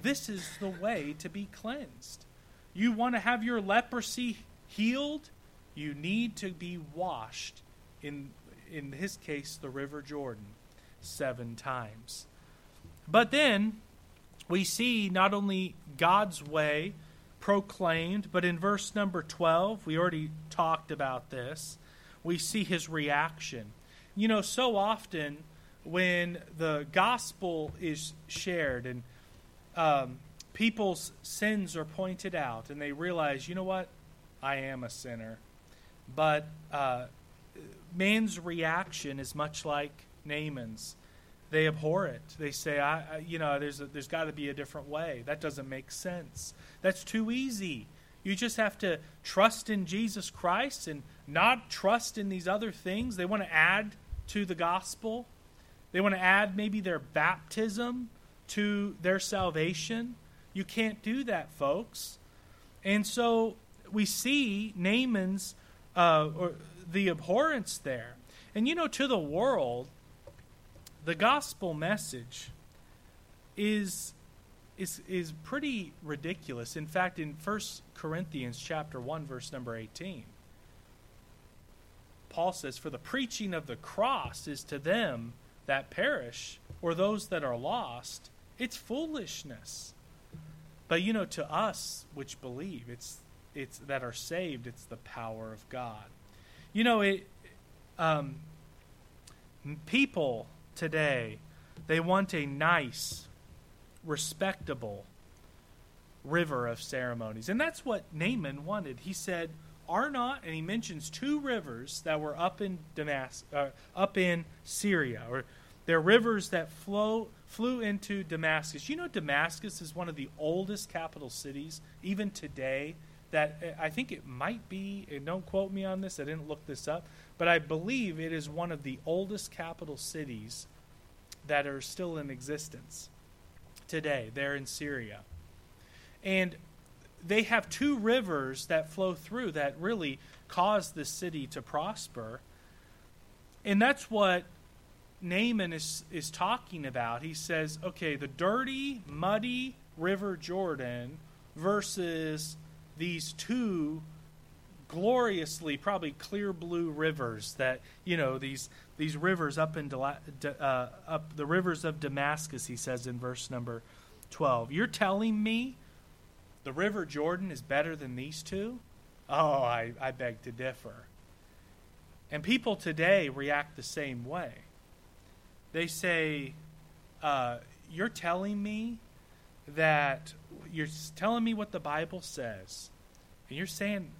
This is the way to be cleansed. You want to have your leprosy healed? You need to be washed, in, in his case, the River Jordan, seven times. But then we see not only God's way proclaimed, but in verse number 12, we already talked about this, we see his reaction. You know, so often when the gospel is shared and um, people's sins are pointed out and they realize, you know what, I am a sinner. But uh, man's reaction is much like Naaman's they abhor it. They say, I, I you know, there's, there's got to be a different way. That doesn't make sense. That's too easy. You just have to trust in Jesus Christ and not trust in these other things. They want to add to the gospel. They want to add maybe their baptism to their salvation. You can't do that, folks. And so we see Naaman's uh, or the abhorrence there. And you know, to the world, the gospel message is is is pretty ridiculous. In fact, in 1 Corinthians chapter 1 verse number 18, Paul says, "For the preaching of the cross is to them that perish or those that are lost, it's foolishness." But you know, to us which believe, it's it's that are saved, it's the power of God. You know, it um, people today. They want a nice, respectable river of ceremonies. And that's what Naaman wanted. He said, Are not, and he mentions two rivers that were up in Damas- uh, up in Syria, or they're rivers that flow flew into Damascus. You know, Damascus is one of the oldest capital cities, even today. That uh, I think it might be. Don't quote me on this. I didn't look this up, but I believe it is one of the oldest capital cities that are still in existence today. They're in Syria. And they have two rivers that flow through that really cause the city to prosper. And that's what Naaman is, is talking about. He says, okay, the dirty, muddy River Jordan versus these two gloriously probably clear blue rivers that you know these these rivers up in uh, up the rivers of Damascus he says in verse number 12 you're telling me the river Jordan is better than these two? Oh I, I beg to differ. And people today react the same way they say uh, you're telling me that you're telling me what the Bible says and you're saying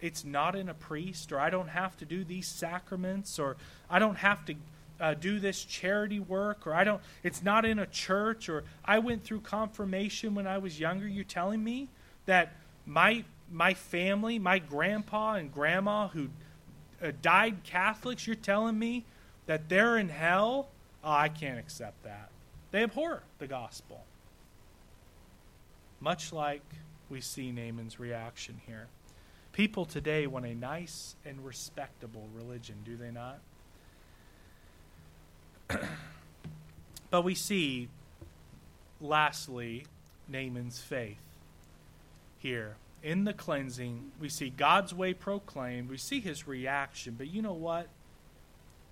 it's not in a priest, or I don't have to do these sacraments, or I don't have to uh, do this charity work, or I don't, it's not in a church, or I went through confirmation when I was younger. You're telling me that my my family, my grandpa and grandma who uh, died Catholics, you're telling me that they're in hell? Oh, I can't accept that. They abhor the gospel. Much like we see Naaman's reaction here. People today want a nice and respectable religion, do they not? but we see, lastly, Naaman's faith here. In the cleansing, we see God's way proclaimed, we see his reaction, but you know what?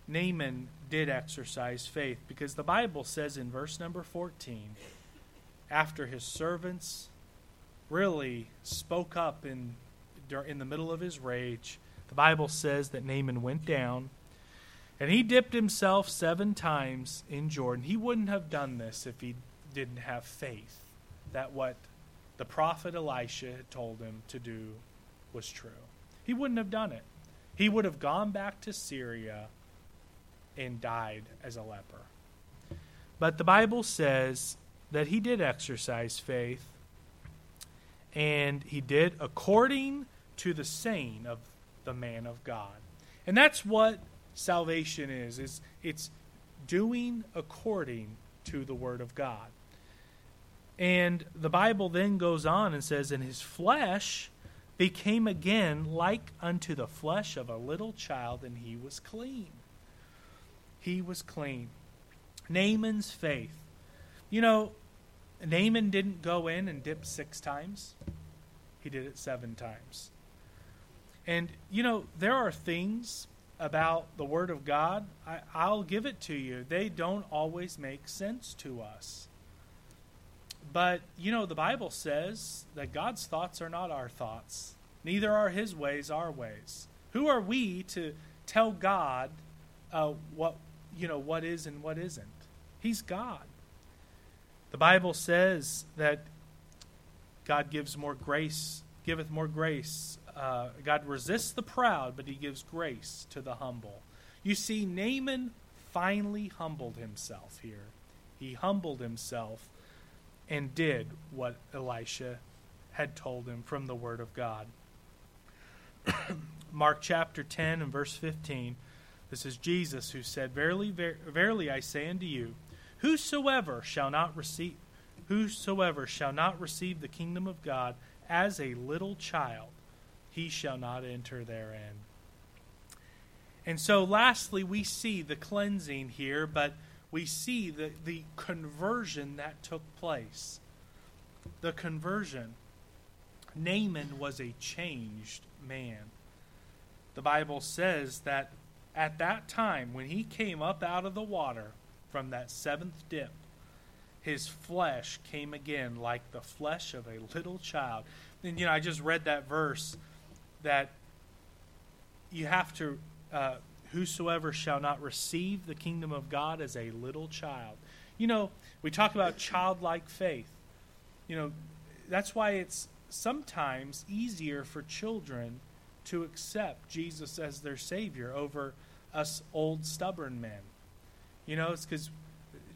Naaman did exercise faith because the Bible says in verse number 14, after his servants really spoke up in in the middle of his rage, the Bible says that Naaman went down and he dipped himself seven times in Jordan. He wouldn't have done this if he didn't have faith that what the prophet Elisha had told him to do was true. He wouldn't have done it. He would have gone back to Syria and died as a leper. But the Bible says that he did exercise faith, and he did according to the saying of the man of God. And that's what salvation is. It's, it's doing according to the word of God. And the Bible then goes on and says, And his flesh became again like unto the flesh of a little child, and he was clean. He was clean. Naaman's faith. You know, Naaman didn't go in and dip six times, he did it seven times. And, you know, there are things about the Word of God, I, I'll give it to you. They don't always make sense to us. But, you know, the Bible says that God's thoughts are not our thoughts, neither are His ways our ways. Who are we to tell God uh, what, you know, what is and what isn't? He's God. The Bible says that God gives more grace, giveth more grace uh, God resists the proud, but he gives grace to the humble. You see, Naaman finally humbled himself here. He humbled himself and did what Elisha had told him from the Word of God. Mark chapter 10 and verse 15. This is Jesus who said, Verily, ver- verily I say unto you, whosoever shall not receive whosoever shall not receive the kingdom of God as a little child he shall not enter therein. And so, lastly, we see the cleansing here, but we see the, the conversion that took place. The conversion. Naaman was a changed man. The Bible says that at that time, when he came up out of the water from that seventh dip, his flesh came again like the flesh of a little child. And, you know, I just read that verse that you have to, uh, whosoever shall not receive the kingdom of God as a little child. You know, we talk about childlike faith. You know, that's why it's sometimes easier for children to accept Jesus as their Savior over us old stubborn men. You know, it's because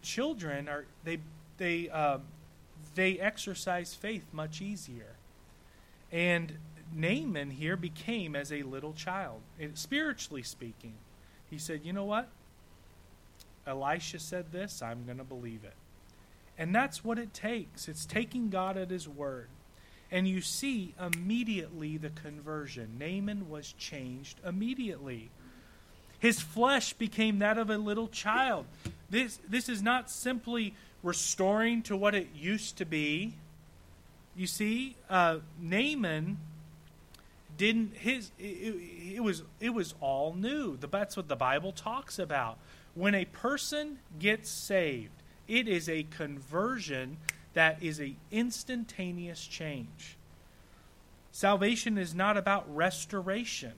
children are they they uh, they exercise faith much easier, and Naaman here became as a little child, spiritually speaking. He said, You know what? Elisha said this, I'm going to believe it. And that's what it takes. It's taking God at his word. And you see immediately the conversion. Naaman was changed immediately. His flesh became that of a little child. This, this is not simply restoring to what it used to be. You see, uh, Naaman didn't his it, it, was it was all new. That's what the Bible talks about. When a person gets saved, it is a conversion that is a instantaneous change. Salvation is not about restoration.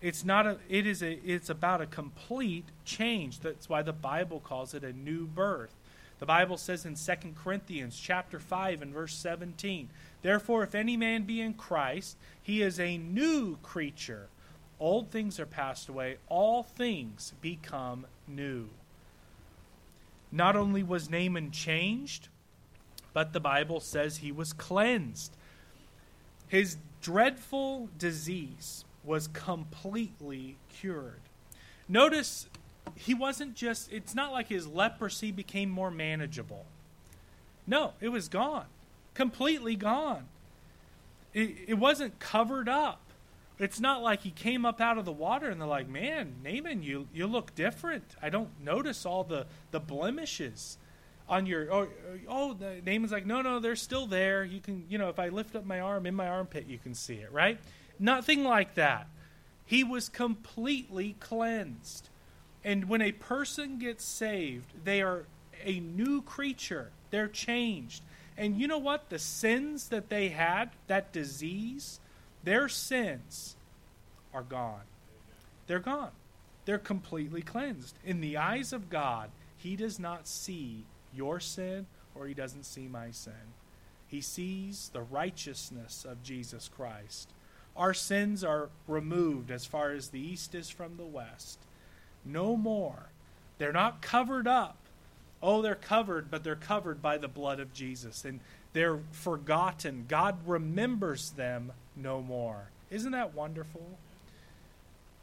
It's not a it is a it's about a complete change. That's why the Bible calls it a new birth. The Bible says in 2 Corinthians chapter 5 and verse 17, Therefore if any man be in Christ, he is a new creature. Old things are passed away, all things become new. Not only was Naaman changed, but the Bible says he was cleansed. His dreadful disease was completely cured. Notice he wasn't just, it's not like his leprosy became more manageable. No, it was gone. Completely gone. It, it wasn't covered up. It's not like he came up out of the water and they're like, man, Naaman, you, you look different. I don't notice all the, the blemishes on your oh, oh the Naaman's like no no they're still there. You can you know if I lift up my arm in my armpit you can see it right? Nothing like that. He was completely cleansed. And when a person gets saved they are a new creature. They're changed. And you know what? The sins that they had that disease their sins are gone. They're gone. They're completely cleansed. In the eyes of God he does not see your sin or he doesn't see my sin. He sees the righteousness of Jesus Christ. Our sins are removed as far as the east is from the west. No more. They're not covered up. Oh, they're covered, but they're covered by the blood of Jesus. And they're forgotten. God remembers them no more. Isn't that wonderful?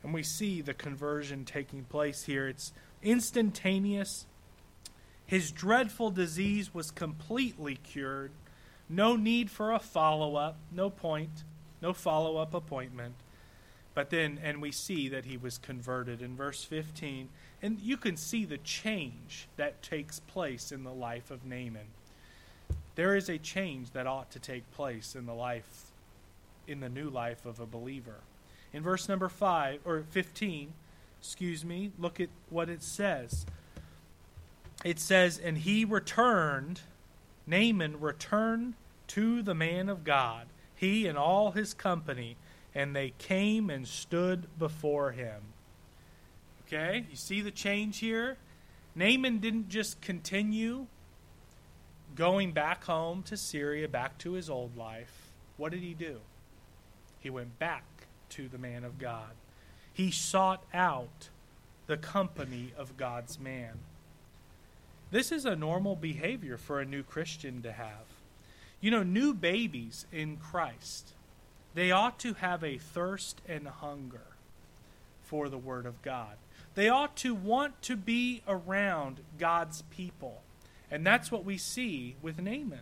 And we see the conversion taking place here. It's instantaneous, his dreadful disease was completely cured. No need for a follow up, no point, no follow up appointment. But then, and we see that he was converted in verse 15. And you can see the change that takes place in the life of Naaman. There is a change that ought to take place in the life, in the new life of a believer. In verse number 5, or 15, excuse me, look at what it says it says, And he returned, Naaman returned to the man of God, he and all his company, and they came and stood before him. Okay, you see the change here? Naaman didn't just continue going back home to Syria, back to his old life. What did he do? He went back to the man of God. He sought out the company of God's man. This is a normal behavior for a new Christian to have. You know, new babies in Christ, they ought to have a thirst and hunger for the Word of God. They ought to want to be around God's people. And that's what we see with Naaman.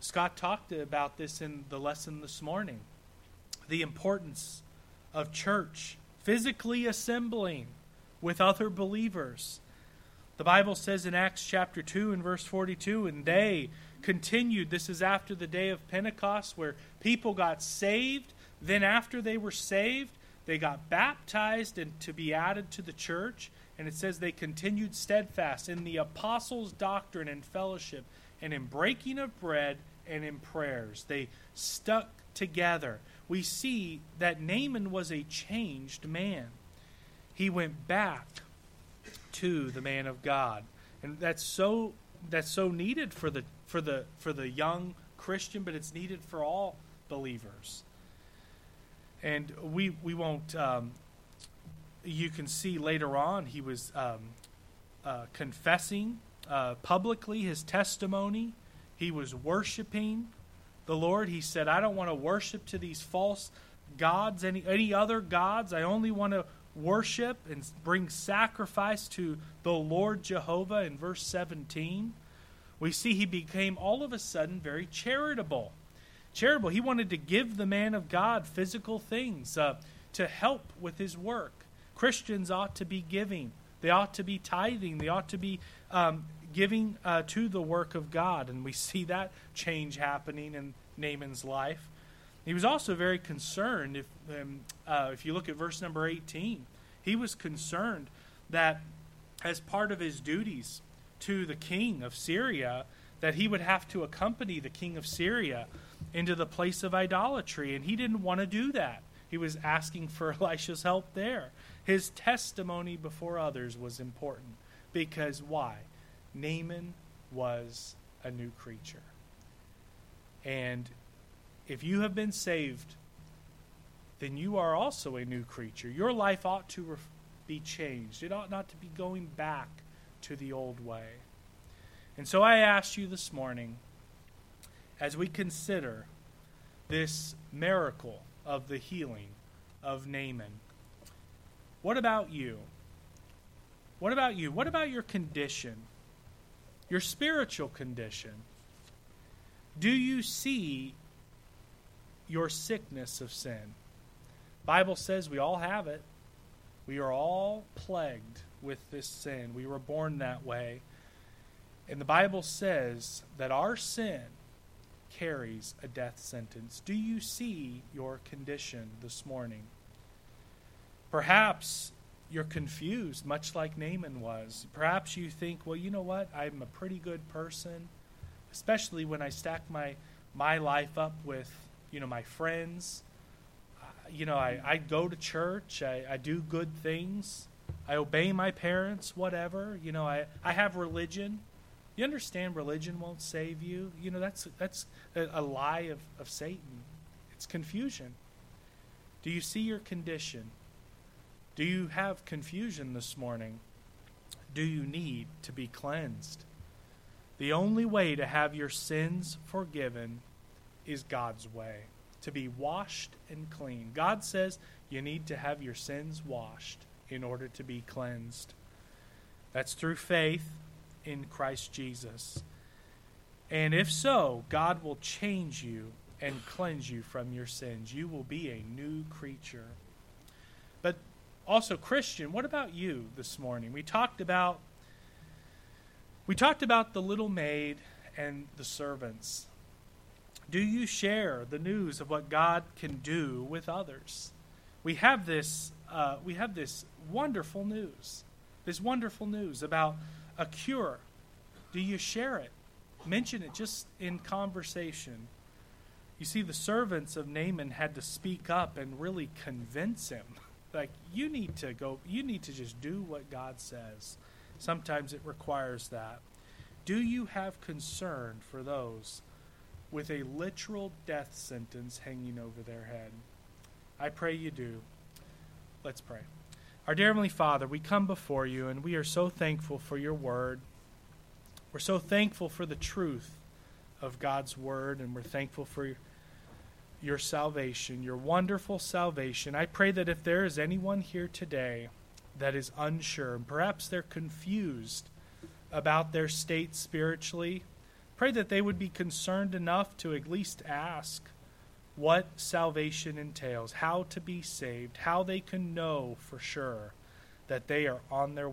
Scott talked about this in the lesson this morning the importance of church, physically assembling with other believers the Bible says in Acts chapter 2 and verse 42, and they continued. This is after the day of Pentecost where people got saved. Then, after they were saved, they got baptized and to be added to the church. And it says they continued steadfast in the apostles' doctrine and fellowship, and in breaking of bread and in prayers. They stuck together. We see that Naaman was a changed man. He went back to the man of God. And that's so that's so needed for the for the for the young Christian, but it's needed for all believers. And we we won't. Um, you can see later on he was um, uh, confessing uh, publicly his testimony. He was worshiping the Lord. He said, "I don't want to worship to these false gods, any any other gods. I only want to worship and bring sacrifice to the Lord Jehovah in verse 17, we see he became all of a sudden very charitable. Charitable. He wanted to give the man of God physical things. Uh, to help with his work. Christians ought to be giving, they ought to be tithing, they ought to be um, giving uh, to the work of God. And we see that change happening in Naaman's life. He was also very concerned. If, um, uh, if you look at verse number 18, he was concerned that as part of his duties to the king of Syria, that he would have to accompany the king of Syria into the place of idolatry. And he didn't want to do that. He was asking for Elisha's help there. His testimony before others was important because why? Naaman was a new creature. And if you have been saved, then you are also a new creature. Your life ought to be changed, it ought not to be going back to the old way. And so I ask you this morning, as we consider this miracle of the healing of Naaman, what about you? What about you? What about your condition? Your spiritual condition? Do you see your sickness of sin? Bible says we all have it. We are all plagued with this sin. We were born that way. And the Bible says that our sin carries a death sentence. Do you see your condition this morning? Perhaps you're confused, much like Naaman was. Perhaps you think, well, you know what? I'm a pretty good person, especially when I stack my, my life up with, you know, my friends. Uh, you know, I, I go to church, I, I do good things, I obey my parents, whatever. You know, I, I have religion. You understand religion won't save you? You know, that's, that's a, a lie of, of Satan. It's confusion. Do you see your condition? Do you have confusion this morning? Do you need to be cleansed? The only way to have your sins forgiven is God's way to be washed and clean. God says you need to have your sins washed in order to be cleansed. That's through faith in Christ Jesus. And if so, God will change you and cleanse you from your sins. You will be a new creature. But also, Christian, what about you this morning? We talked about we talked about the little maid and the servants. Do you share the news of what God can do with others? We have this uh, we have this wonderful news, this wonderful news about a cure. Do you share it? Mention it just in conversation. You see, the servants of Naaman had to speak up and really convince him like you need to go you need to just do what god says sometimes it requires that do you have concern for those with a literal death sentence hanging over their head. I pray you do. Let's pray. Our dear heavenly father we come before you and we are so thankful for your word. We're so thankful for the truth of god's word and we're thankful for your salvation, your wonderful salvation. I pray that if there is anyone here today that is unsure, and perhaps they're confused about their state spiritually, pray that they would be concerned enough to at least ask what salvation entails, how to be saved, how they can know for sure that they are on their way.